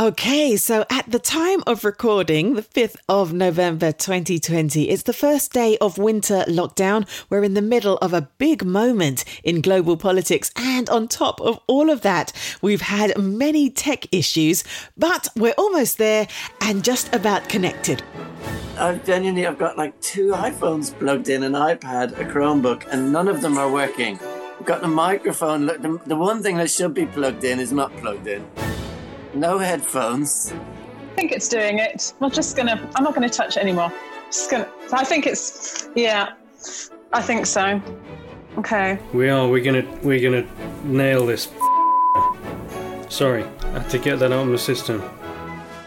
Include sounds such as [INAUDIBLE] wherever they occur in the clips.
Okay, so at the time of recording, the 5th of November 2020, it's the first day of winter lockdown. We're in the middle of a big moment in global politics. And on top of all of that, we've had many tech issues, but we're almost there and just about connected. I've genuinely, I've got like two iPhones plugged in, an iPad, a Chromebook, and none of them are working. I've got the microphone. Look, the, the one thing that should be plugged in is not plugged in. No headphones. I think it's doing it. I'm just gonna. I'm not gonna touch it anymore. Just gonna. I think it's. Yeah, I think so. Okay. We are. We're gonna. We're gonna nail this. Sorry, I had to get that out of the system.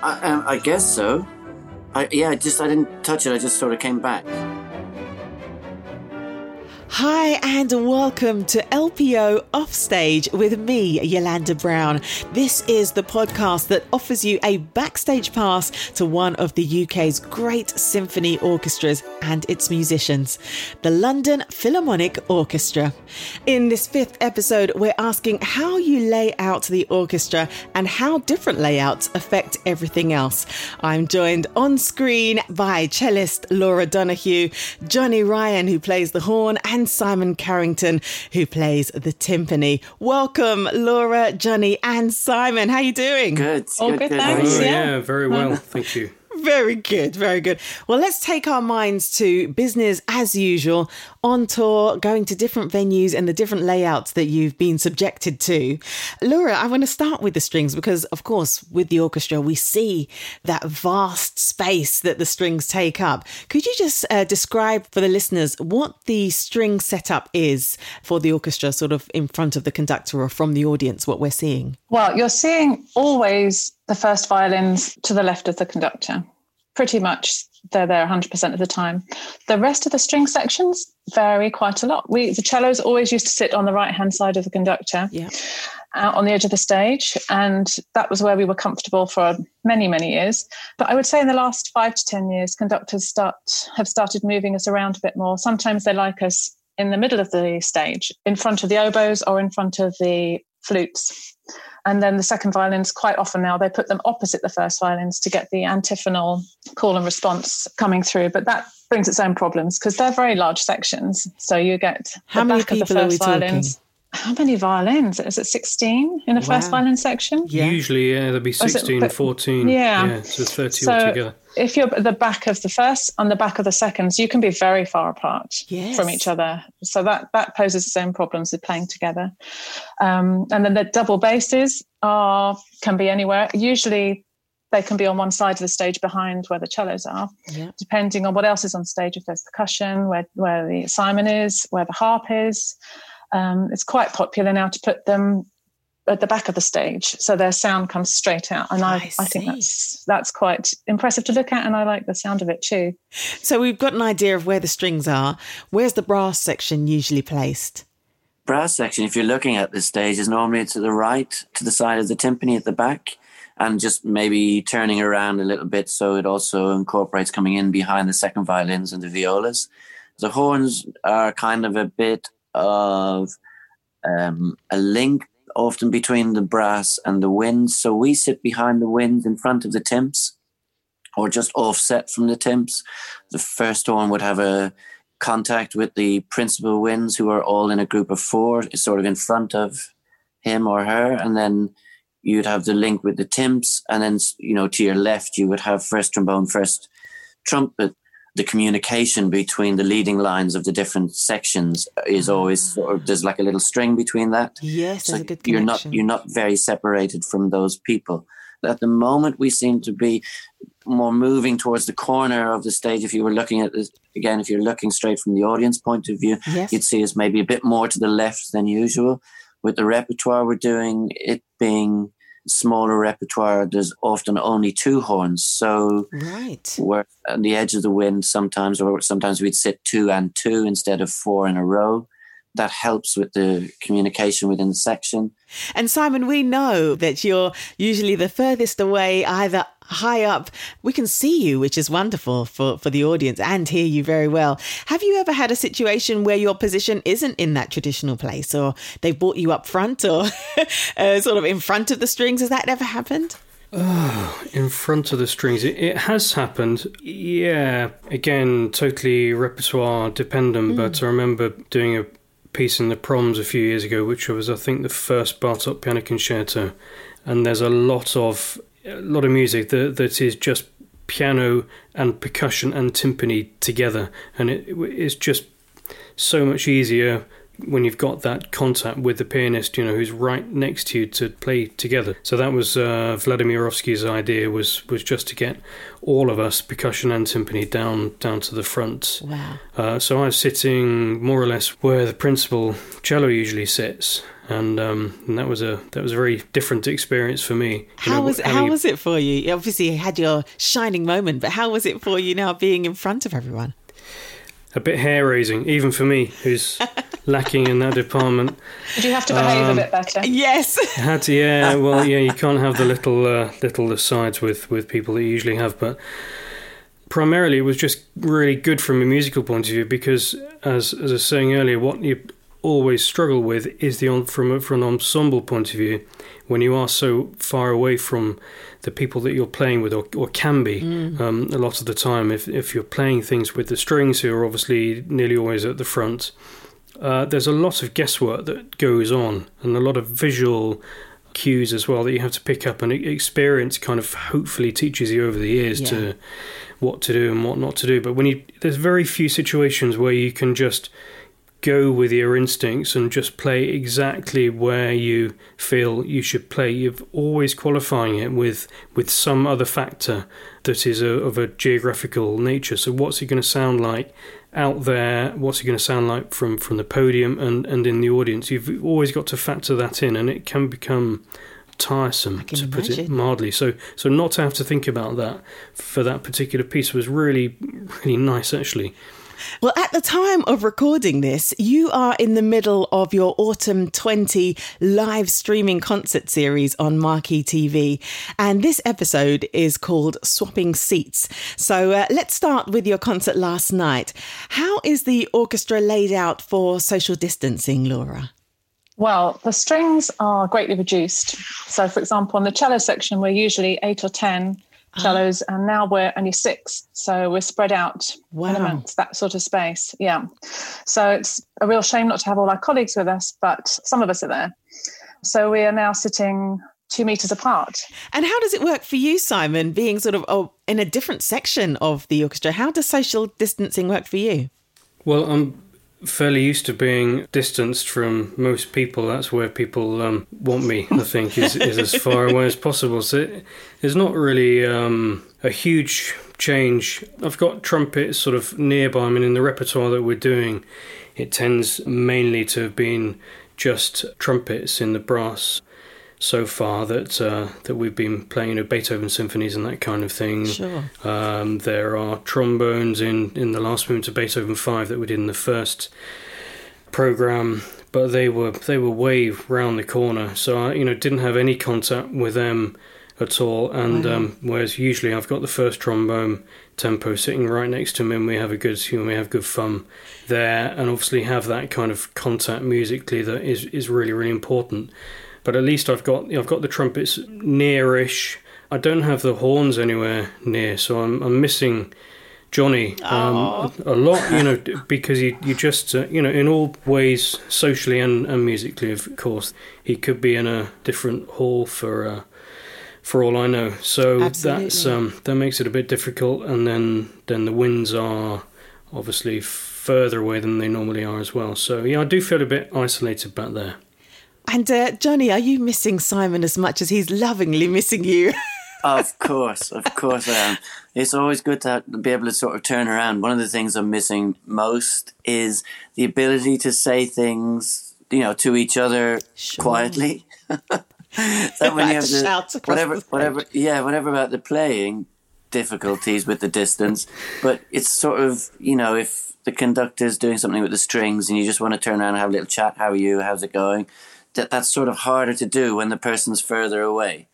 I, um, I guess so. I, yeah, I just I didn't touch it. I just sort of came back. Hi, and welcome to LPO Offstage with me, Yolanda Brown. This is the podcast that offers you a backstage pass to one of the UK's great symphony orchestras and its musicians, the London Philharmonic Orchestra. In this fifth episode, we're asking how you lay out the orchestra and how different layouts affect everything else. I'm joined on screen by cellist Laura Donahue, Johnny Ryan, who plays the horn, and Simon Carrington, who plays the timpani. Welcome, Laura, Johnny, and Simon. How are you doing? Good. All good, thanks. Oh, Yeah. yeah, very well. Thank you. [LAUGHS] Very good, very good. Well, let's take our minds to business as usual on tour, going to different venues and the different layouts that you've been subjected to. Laura, I want to start with the strings because, of course, with the orchestra, we see that vast space that the strings take up. Could you just uh, describe for the listeners what the string setup is for the orchestra, sort of in front of the conductor or from the audience, what we're seeing? Well, you're seeing always the first violins to the left of the conductor. Pretty much they're there 100% of the time. The rest of the string sections vary quite a lot. We the cellos always used to sit on the right hand side of the conductor. Yeah. Out on the edge of the stage, and that was where we were comfortable for many, many years. But I would say in the last five to ten years, conductors start have started moving us around a bit more. Sometimes they like us in the middle of the stage, in front of the oboes or in front of the flutes. And then the second violins, quite often now, they put them opposite the first violins to get the antiphonal call and response coming through. But that brings its own problems because they're very large sections. So you get How the many back of the people are we first violins. How many violins? Is it 16 in the first violin section? Yeah. Usually, yeah, there'll be is it- 16 but- 14. Yeah. so 30 So altogether. if you're at the back of the first and the back of the seconds, you can be very far apart Yes. from each other. So that that poses its own problems with playing together. Um, and then the double basses are can be anywhere. Usually they can be on one side of the stage behind where the cellos are, Yeah. depending on what else is on stage. If there's percussion, where where the Simon is, where the harp is. Um, it's quite popular now to put them at the back of the stage so their sound comes straight out and i, I I, think that's that's quite impressive to look at and i like the sound of it too So we've got an idea of where the strings are. Where's the brass section usually placed? Brass section, if you're looking at the stage, is normally to the right, to the side of the timpani at the back, and just maybe turning around a little bit so it also incorporates coming in behind the second violins and the violas. The horns are kind of a bit of um, a link often between the brass and the winds. So we sit behind the winds in front of the timps or just offset from the timps. The first horn would have a contact with the principal winds who are all in a group of four, sort of in front of him or her. And then you'd have the link with the timps. And then, you know, to your left, you would have first trombone, first trumpet. The communication between the leading lines of the different sections is ah. always sort of, there's like a little string between that. Yes, So there's a good you're not you're not very separated from those people. At the moment, we seem to be more moving towards the corner of the stage. If you were looking at this again, if you're looking straight from the audience point of view, Yes. you'd see us maybe a bit more to the left than usual. With the repertoire we're doing, it being smaller repertoire, there's often only two horns. So right. we're on the edge of the wind sometimes, or sometimes we'd sit two and two instead of four in a row. That helps with the communication within the section. And Simon, we know that you're usually the furthest away, either high up. We can see you, which is wonderful for, for the audience and hear you very well. Have you ever had a situation where your position isn't in that traditional place or they brought you up front or [LAUGHS] uh, sort of in front of the strings? Has that ever happened? Oh, in front of the strings. It, it has happened. Yeah, again, totally repertoire dependent, but I remember doing a piece in the proms a few years ago, which was, I think, the first Bartok piano concerto. And there's a lot of a lot of music that, that is just piano and percussion and timpani together, and it, it's just so much easier when you've got that contact with the pianist, you know, who's right next to you to play together. So that was uh, Vladimir Jurowski's idea was was just to get all of us percussion and timpani down down to the front. Wow. Uh, so I was sitting more or less where the principal cello usually sits. And, um, and that was a that was a very different experience for me. You How know, was how was it for you? Obviously, you had your shining moment, but how was it for you now being in front of everyone? a bit hair raising, even for me, who's [LAUGHS] lacking in that department. Did you have to behave Um, a bit better? Yes. [LAUGHS] Had to, yeah. [LAUGHS] Well, yeah, you can't have the little uh, little asides with with people that you usually have, but primarily it was just really good from a musical point of view because, as as I was saying earlier, what you always struggle with is the on, from from an ensemble point of view when you are so far away from the people that you're playing with or, or can be um, a lot of the time if if you're playing things with the strings who are obviously nearly always at the front uh, there's a lot of guesswork that goes on and a lot of visual cues as well that you have to pick up and experience kind of hopefully teaches you over the years Yeah. to what to do and what not to do. But when you there's very few situations where you can just go with your instincts and just play exactly where you feel you should play. You're always qualifying it with with some other factor that is a, of a geographical nature. So what's it going to sound like out there what's it going to sound like from from the podium and and in the audience? You've always got to factor that in and it can become tiresome to put it mildly. So so not to have to think about that for that particular piece was really really nice actually Well, at the time of recording this, you are in the middle of your Autumn 20 live streaming concert series on Marquee TV. And this episode is called Swapping Seats. So uh, let's start with your concert last night. How is the orchestra laid out for social distancing, Laura? Well, the strings are greatly reduced. So, for example, in the cello section, we're usually eight or 10 cellos, and now we're only six. So we're spread out Wow. amongst that sort of space. Yeah. So it's a real shame not to have all our colleagues with us, but some of us are there. So we are now sitting two meters apart. And how does it work for you, Simon, being sort of oh, in a different section of the orchestra? How does social distancing work for you? Well, I'm fairly used to being distanced from most people. That's where people um, want me, I think, is, is as far away as possible. So it, there's not really um, a huge change. I've got trumpets sort of nearby. I mean, in the repertoire that we're doing, it tends mainly to have been just trumpets in the brass so far that uh, that we've been playing you know, Beethoven symphonies and that kind of thing. Sure. Um, there are trombones in, in the last movement of Beethoven Five that we did in the first program, but they were they were way round the corner, so I you know didn't have any contact with them at all. And Wow. um, whereas usually I've got the first trombone tempo sitting right next to me, and we have a good we have good fun there, and obviously have that kind of contact musically that is is really really important. But at least I've got I've got the trumpets nearish. I don't have the horns anywhere near, so I'm I'm missing Johnny um, a lot, you know, because you you just uh, you know in all ways socially and, and musically, of course, he could be in a different hall for uh, for all I know. So that's um, that makes it a bit difficult, and then then the winds are obviously further away than they normally are as well. So yeah, I do feel a bit isolated back there. And uh, Johnny, are you missing Simon as much as he's lovingly missing you? [LAUGHS] Of course, of course I am. It's always good to be able to sort of turn around. One of the things I'm missing most is the ability to say things, you know, to each other Sure. quietly. [LAUGHS] that when you have the, whatever, whatever, yeah, whatever about the playing difficulties with the distance, but it's sort of, you know, if the conductor's doing something with the strings and you just want to turn around and have a little chat, how are you? How's it going? That that's sort of harder to do when the person's further away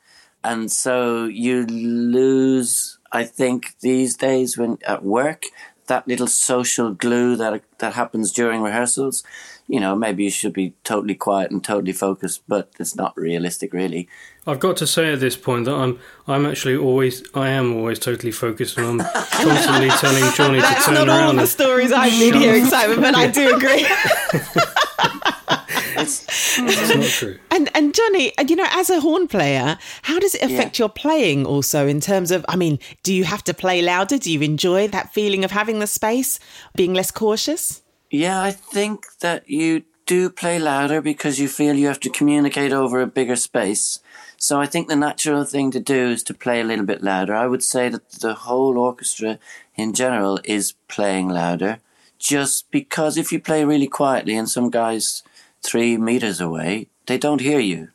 and so you lose i think these days when at work that little social glue that that happens during rehearsals. You know, maybe you should be totally quiet and totally focused, but it's not realistic, really. I've got to say at this point that I'm I'm actually always I am always totally focused and I'm constantly [LAUGHS] telling Johnny to That's turn not around. all the stories I've been hearing, Simon, but I do agree. [LAUGHS] It's, It's not true. [LAUGHS] And and Johnny, and you know, as a horn player, how does it affect your playing? Also, in terms of, I mean, do you have to play louder? Do you enjoy that feeling of having the space, being less cautious? yeah, I think that you do play louder because you feel you have to communicate over a bigger space. So I think the natural thing to do is to play a little bit louder. I would say that the whole orchestra in general is playing louder just because if you play really quietly and some guys three meters away, they don't hear you.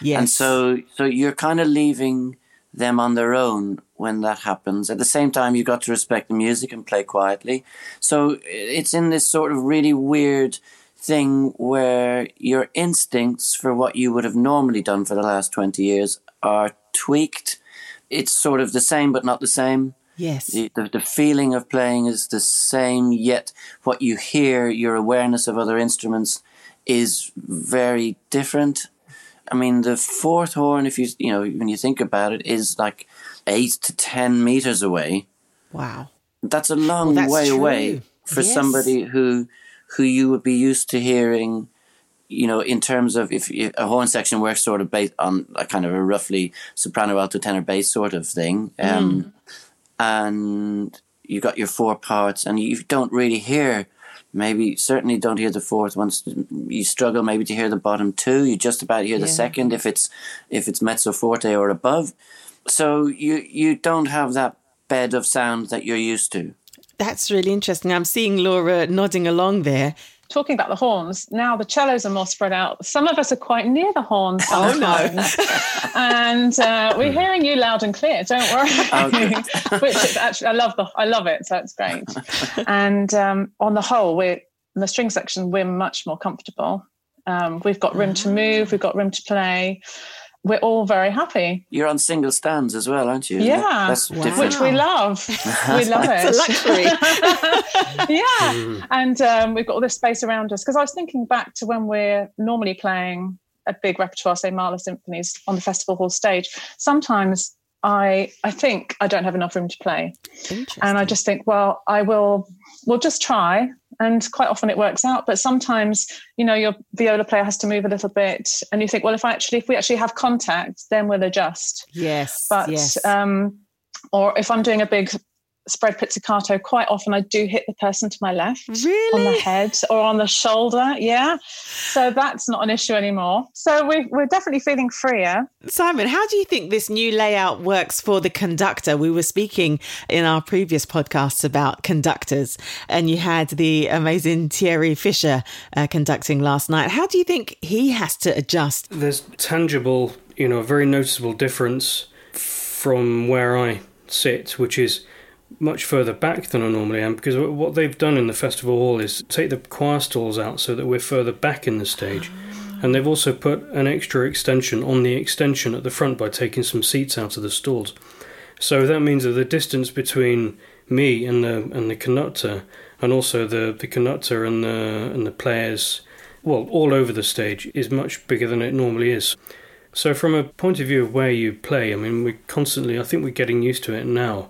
Yes. And so, so you're kind of leaving them on their own when that happens. At the same time, you've got to respect the music and play quietly. So it's in this sort of really weird thing where your instincts for what you would have normally done for the last 20 years are tweaked. It's sort of the same, but not the same. yes. The, the, the feeling of playing is the same, yet what you hear, your awareness of other instruments is very different. I mean, the fourth horn, if you, you know, when you think about it, is like eight to 10 meters away. Wow. That's a long Well, that's way true. away for Yes. somebody who, who you would be used to hearing, you know, in terms of if, if a horn section works sort of based on a kind of a roughly soprano, alto, tenor, bass sort of thing. Um, and you got your four parts and you don't really hear maybe certainly don't hear the fourth once you struggle maybe to hear the bottom two. You just about hear the second if it's if it's mezzo forte or above. So you you don't have that bed of sound that you're used to. That's really interesting. I'm seeing Laura nodding along there. Talking about the horns, now the cellos are more spread out. Some of us are quite near the horns. Oh, no. sometimes. [LAUGHS] and uh, we're hearing you loud and clear. Don't worry. [LAUGHS] Which is actually, I love the, I love it. So it's great. [LAUGHS] and um, on the whole, we're in the string section. We're much more comfortable. Um, we've got room to move. We've got room to play. We're all very happy, you're on single stands as well aren't you Yeah. that's Wow. different which we love. [LAUGHS] we love it. It's a luxury. [LAUGHS] yeah. And um, we've got all this space around us. Because I was thinking back to when we're normally playing a big repertoire, say Mahler symphonies on the festival hall stage. Sometimes I I think I don't have enough room to play. And I just think, well, I will we'll just try. And quite often it works out. But sometimes, you know, your viola player has to move a little bit. And you think, well, if I actually if we actually have contact, then we'll adjust yes. but yes. um, or if I'm doing a big spread pizzicato, quite often I do hit the person to my left on the head or on the shoulder. Yeah, so that's not an issue anymore. So we, we're definitely feeling freer. Simon, how do you think this new layout works for the conductor? We were speaking in our previous podcasts about conductors, and you had the amazing Thierry Fischer uh, conducting last night. How do you think he has to adjust? There's tangible, you know, a very noticeable difference from where I sit, which is much further back than I normally am, because what they've done in the festival hall is take the choir stalls out so that we're further back in the stage. And they've also put an extra extension on the extension at the front by taking some seats out of the stalls. So that means that the distance between me and the and the conductor, and also the, the conductor and the and the players, well, all over the stage, is much bigger than it normally is. So from a point of view of where you play, I mean, we're constantly, I think we're getting used to it now.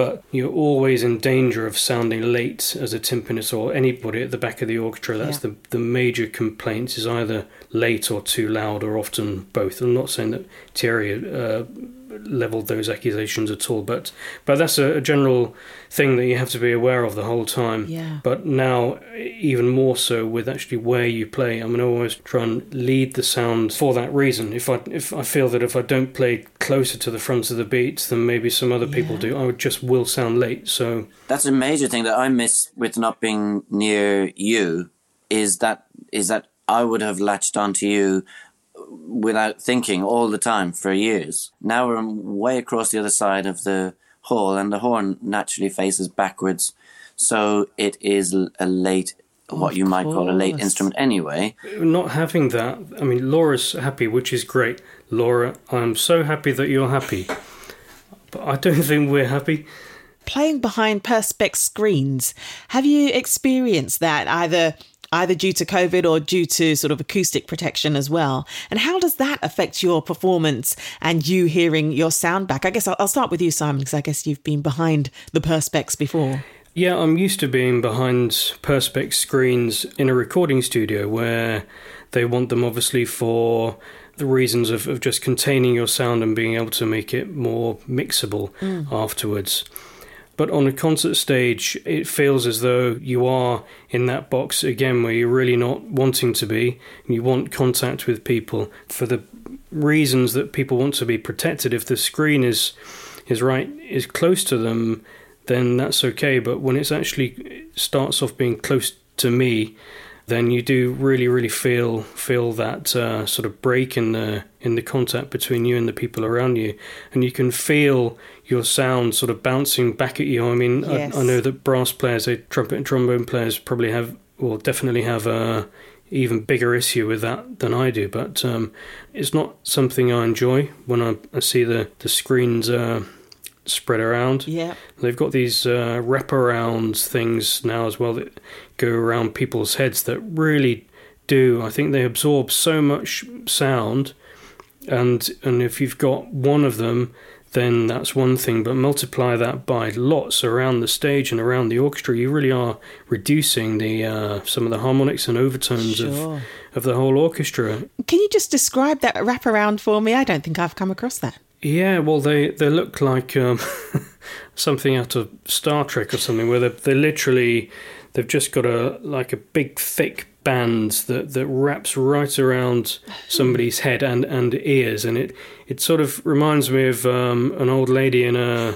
But you're always in danger of sounding late as a timpanist or anybody at the back of the orchestra. That's Yeah. the the major complaint is either late or too loud, or often both. I'm not saying that Thierry uh, leveled those accusations at all, but but that's a, a general thing that you have to be aware of the whole time. Yeah. But now, even more so with actually where you play, I'm going to always try and lead the sound for that reason. If I if I feel that if I don't play closer to the front of the beats than maybe some other people do, I would just will sound late. So That's a major thing that I miss with not being near you is that is that I would have latched onto you without thinking all the time for years. Now we're way across the other side of the hall and the horn naturally faces backwards. So it is a late what you might call a late instrument anyway. not having that, I mean, Laura's happy, which is great. Laura, I'm so happy that you're happy, but I don't [LAUGHS] think we're happy. playing behind perspex screens. Have you experienced that either either due to COVID or due to sort of acoustic protection as well? And how does that affect your performance and you hearing your sound back? I guess I'll, I'll start with you, Simon, because I guess you've been behind the perspex before. Yeah, I'm used to being behind perspex screens in a recording studio where they want them obviously for the reasons of, of just containing your sound and being able to make it more mixable mm. afterwards. But on a concert stage, it feels as though you are in that box again where you're really not wanting to be. You want contact with people for the reasons that people want to be protected. If the screen is is right is close to them, then that's okay. But when it's actually it starts off being close to me, then you do really, really feel feel that uh, sort of break in the in the contact between you and the people around you, and you can feel your sound sort of bouncing back at you. I mean, yes. I, I, know that brass players, say trumpet and trombone players, probably have, or definitely have a even bigger issue with that than I do. But um, it's not something I enjoy when I, I see the the screens uh, spread around. Yeah, they've got these uh, wraparound things now as well that go around people's heads that really do. I think they absorb so much sound, and and if you've got one of them then that's one thing. But multiply that by lots around the stage and around the orchestra, you really are reducing the uh, some of the harmonics and overtones sure. of of the whole orchestra. Can you just describe that wraparound for me? I don't think I've come across that. Yeah, well, they they look like um, [LAUGHS] something out of Star Trek or something, where they they literally they've just got a like a big thick band that, that wraps right around somebody's head and, and ears, and it, it sort of reminds me of um, an old lady in a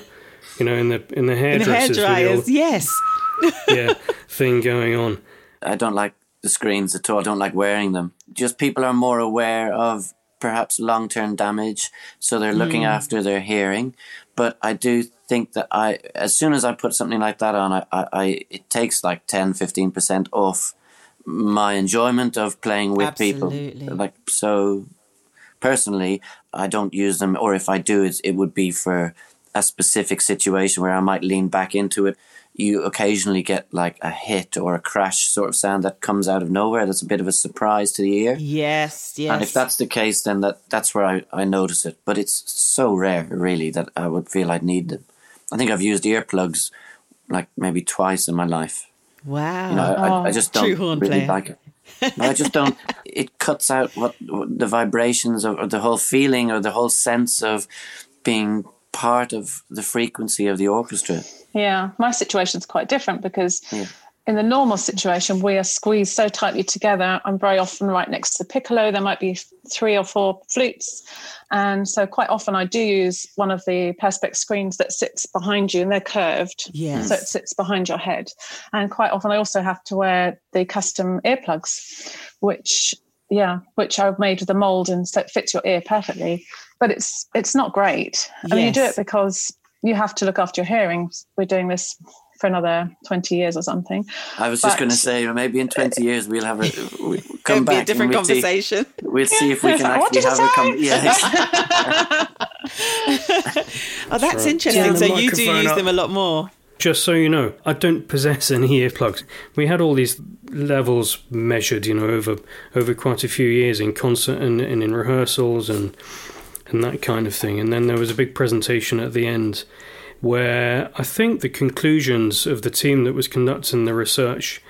you know in the in the hairdressers, the hairdryers, yes, [LAUGHS] yeah, thing going on. I don't like the screens at all. I don't like wearing them. Just people are more aware of perhaps long term damage, so they're looking mm. after their hearing. But I do think that I, as soon as I put something like that on, I, I, I it takes like 10, 15 percent off my enjoyment of playing with Absolutely. people. Like so, personally, I don't use them, or if I do, it it would be for a specific situation where I might lean back into it. You occasionally get like a hit or a crash sort of sound that comes out of nowhere. That's a bit of a surprise to the ear. Yes, yes. And if that's the case, then that that's where I, I notice it. But it's so rare, really, that I would feel I'd need them. I think I've used earplugs like maybe twice in my life. Wow. You know, I, oh, I just don't really player. like it. No, I just don't. [LAUGHS] It cuts out what, what the vibrations of, or the whole feeling or the whole sense of being part of the frequency of the orchestra. Yeah, my situation's quite different because yeah in the normal situation, we are squeezed so tightly together. I'm very often right next to the piccolo. There might be three or four flutes. And so, quite often, I do use one of the perspex screens that sits behind you and they're curved. Yes. So, it sits behind your head. And quite often, I also have to wear the custom earplugs, which yeah, which I've made with a mold and so it fits your ear perfectly. But it's it's not great. I yes. mean, you do it because you have to look after your hearing. We're doing this for another 20 years or something. I was but, just going to say, maybe in 20 years we'll have a we'll [LAUGHS] come back. a different we'll conversation. See, we'll see if we can actually have a com- yeah. oh, [LAUGHS] [LAUGHS] that's interesting. Yeah, so you do use up. them a lot more. Just so you know, I don't possess any earplugs. We had all these levels measured, you know, over over quite a few years in concert and, and in rehearsals and and that kind of thing. And then there was a big presentation at the end where I think the conclusions of the team that was conducting the research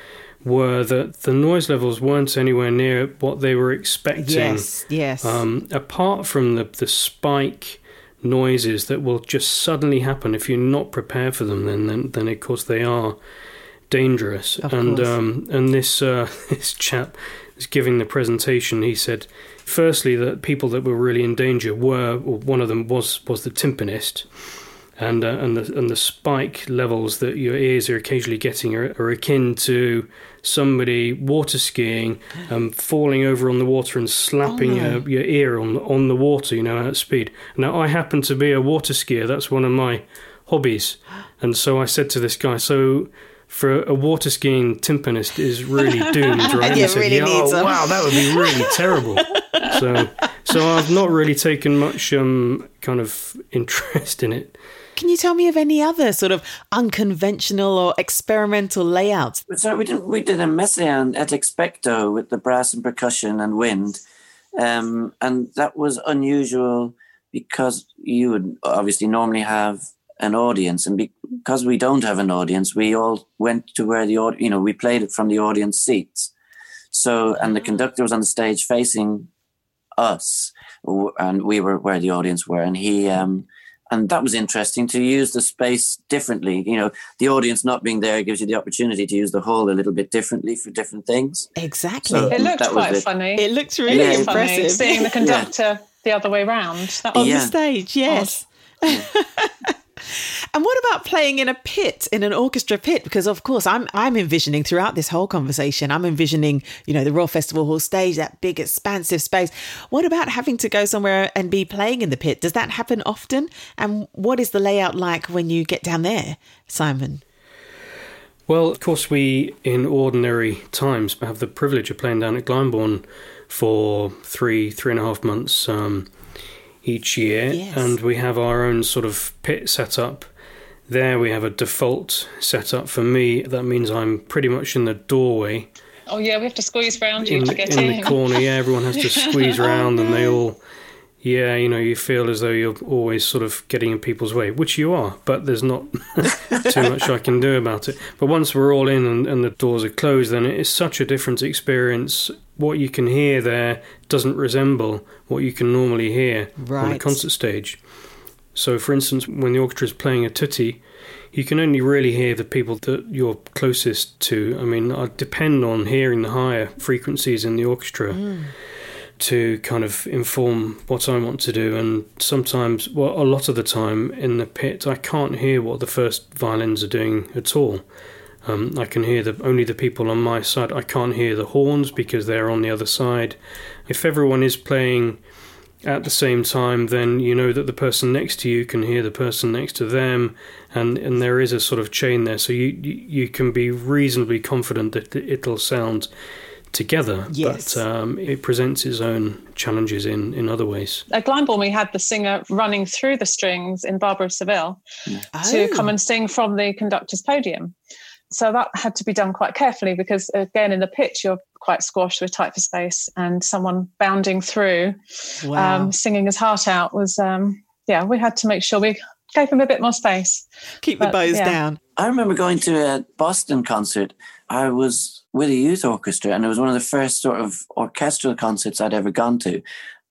were that the noise levels weren't anywhere near what they were expecting. Yes, yes. Um, apart from the, the spike noises that will just suddenly happen if you're not prepared for them, then then, then of course they are dangerous. Of and um, and this uh, [LAUGHS] this chap was giving the presentation. He said, firstly, that people that were really in danger were, one of them was was the timpanist and uh, and the and the spike levels that your ears are occasionally getting are, are akin to somebody water skiing, um, falling over on the water and slapping oh, your, your ear on on the water, you know, at speed. Now I happen to be a water skier. That's one of my hobbies, and so I said to this guy, so. For a water skiing timpanist is really [LAUGHS] doomed, right? yeah, he said, really yeah, oh, wow, that would be really [LAUGHS] terrible. So so I've not really taken much um, kind of interest in it. Can you tell me of any other sort of unconventional or experimental layouts? So we did we did a Messiaen et exspecto with the brass and percussion and wind, um, and that was unusual because you would obviously normally have an audience, and because we don't have an audience, we all went to where the you know we played it from the audience seats. So and the conductor was on the stage facing us, and we were where the audience were, and he. Um, and that was interesting to use the space differently. You know, the audience not being there gives you the opportunity to use the hall a little bit differently for different things. Exactly. So it looked quite funny. It looked really it impressive. Seeing the conductor yeah. the other way round on yeah. the stage. Yes. [LAUGHS] And what about playing in a pit, in an orchestra pit? Because of course, I'm I'm envisioning throughout this whole conversation, I'm envisioning, you know, the Royal Festival Hall stage, that big expansive space. What about having to go somewhere and be playing in the pit? Does that happen often? And what is the layout like when you get down there, Simon? Well, of course, we in ordinary times have the privilege of playing down at Glyndebourne for three, three and a half months. Um, each year, yes. and we have our own sort of pit set up. There we have a default setup. For me, that means I'm pretty much in the doorway. Oh yeah, we have to squeeze around you in, to get in. In the corner, yeah, everyone has to [LAUGHS] squeeze oh, around, and they all yeah, you know, you feel as though you're always sort of getting in people's way, which you are, but there's not [LAUGHS] too much I can do about it. But once we're all in and, and, the doors are closed, then it is such a different experience. What you can hear there doesn't resemble what you can normally hear right. on a concert stage. So, for instance, when the orchestra is playing a tutti, you can only really hear the people that you're closest to. I mean, I depend on hearing the higher frequencies in the orchestra. Mm to kind of inform what I want to do. And sometimes, well, a lot of the time in the pit, I can't hear what the first violins are doing at all. Um, I can hear the only the people on my side. I can't hear the horns because they're on the other side. If everyone is playing at the same time, then you know that the person next to you can hear the person next to them, and, and there is a sort of chain there. So you you can be reasonably confident that it'll sound together, yes. but um, it presents its own challenges in, in other ways. At Glyndebourne, we had the singer running through the strings in Barber of Seville oh. to come and sing from the conductor's podium. So that had to be done quite carefully because, again, in the pitch, you're quite squashed with tight for space, and someone bounding through, wow. um, singing his heart out was, um, yeah, we had to make sure we gave him a bit more space. Keep but, the bows yeah. down. I remember going to a Boston concert. I was with a youth orchestra, and it was one of the first sort of orchestral concerts I'd ever gone to.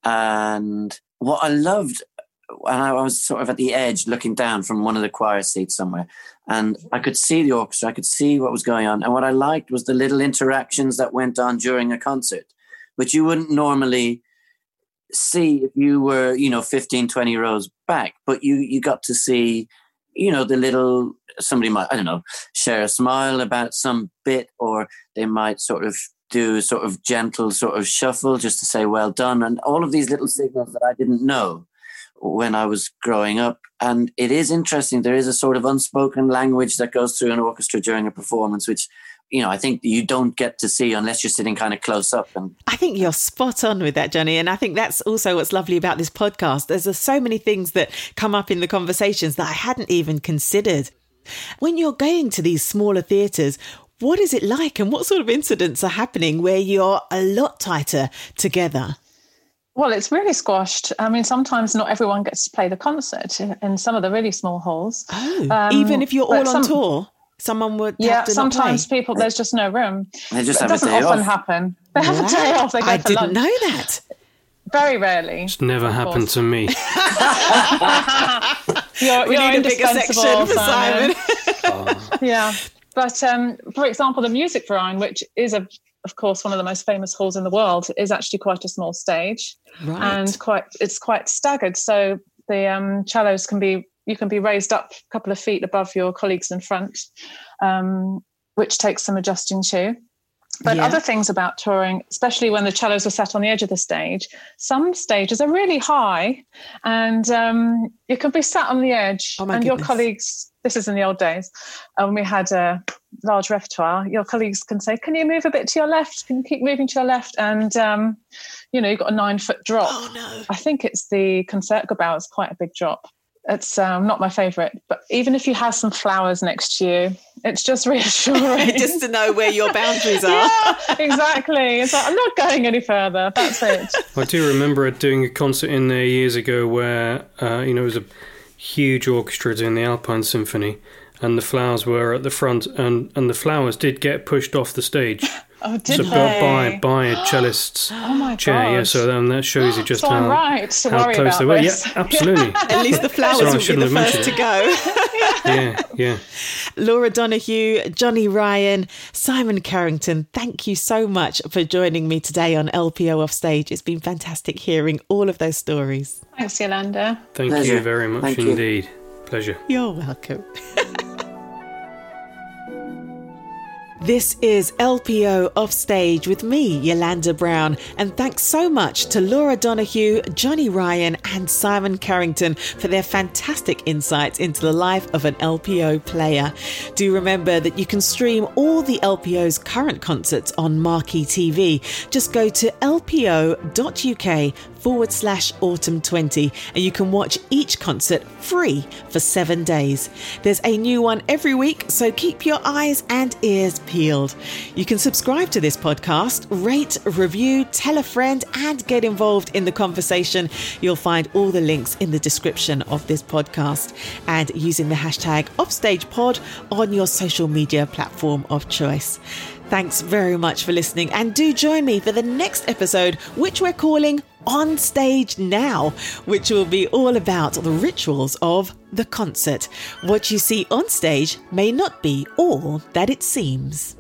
And what I loved, and I was sort of at the edge looking down from one of the choir seats somewhere, and I could see the orchestra, I could see what was going on. And what I liked was the little interactions that went on during a concert, which you wouldn't normally see if you were, you know, 15, 20 rows back, but you, you got to see you know the little somebody might i don't know share a smile about some bit or they might sort of do sort of gentle sort of shuffle just to say well done and all of these little signals that i didn't know when i was growing up. And it is interesting there is a sort of unspoken language that goes through an orchestra during a performance which you know, I think you don't get to see unless you're sitting kind of close up. And I think you're spot on with that, Johnny. And I think that's also what's lovely about this podcast. There's so many things that come up in the conversations that I hadn't even considered. When you're going to these smaller theatres, what is it like and what sort of incidents are happening where you're a lot tighter together? Well, it's really squashed. I mean, sometimes not everyone gets to play the concert in some of the really small halls. Oh, um, even if you're all on some, tour? Someone would yeah sometimes people there's just no room. They just it doesn't often off. happen. They have a day off they go i for didn't lunch. know that. Very rarely it's never happened to me. [LAUGHS] You're, we you're need a bigger section for simon, simon. [LAUGHS] yeah but um, for example the music Musikverein which is a of course one of the most famous halls in the world is actually quite a small stage. Right. and quite it's quite staggered so the um, cellos can be you can be raised up a couple of feet above your colleagues in front, um, which takes some adjusting to. But yeah. other things about touring, especially when the cellos are sat on the edge of the stage, some stages are really high, and um, you can be sat on the edge, oh and goodness. your colleagues this is in the old days, and when we had a large repertoire, your colleagues can say, "Can you move a bit to your left? Can you keep moving to your left?" And um, you know, you've got a nine foot drop. Oh no! I think it's the Concertgebouw is quite a big drop. It's um, not my favourite, but even if you have some flowers next to you, it's just [LAUGHS] reassuring. [LAUGHS] just to know where your boundaries [LAUGHS] are. yeah, exactly. It's like I'm not going any further. That's it. I do remember doing a concert in there years ago where uh, you know it was a huge orchestra doing the Alpine Symphony, and the flowers were at the front, and and the flowers did get pushed off the stage. Oh, did so they? by by a cellist's [GASPS] Oh my chair. Yeah, God. so then that shows you [GASPS] just So how, right to how close about they were. this. Yeah, [LAUGHS] absolutely. [LAUGHS] At least the flowers Sorry, I will be the first to go. [LAUGHS] yeah, yeah. Laura Donahue, Johnny Ryan, Simon Carrington, thank you so much for joining me today on LPO Offstage. It's been fantastic hearing all of those stories. Thanks, Yolanda. Thank Pleasure. you very much Thank you. indeed. Pleasure. You're welcome. This is LPO Offstage with me, Yolanda Brown, and thanks so much to Laura Donahue, Johnny Ryan, and Simon Carrington for their fantastic insights into the life of an LPO player. Do remember that you can stream all the LPO's current concerts on Marquee TV. Just go to lpo.uk forward slash autumn 20 and you can watch each concert free for seven days. There's a new one every week, so keep your eyes and ears peeled. You can subscribe to this podcast, rate, review, tell a friend, and get involved in the conversation. You'll find all the links in the description of this podcast and using the hashtag OffStagePod on your social media platform of choice. Thanks very much for listening, and do join me for the next episode, which we're calling On Stage Now, which will be all about the rituals of the concert. What you see on stage may not be all that it seems.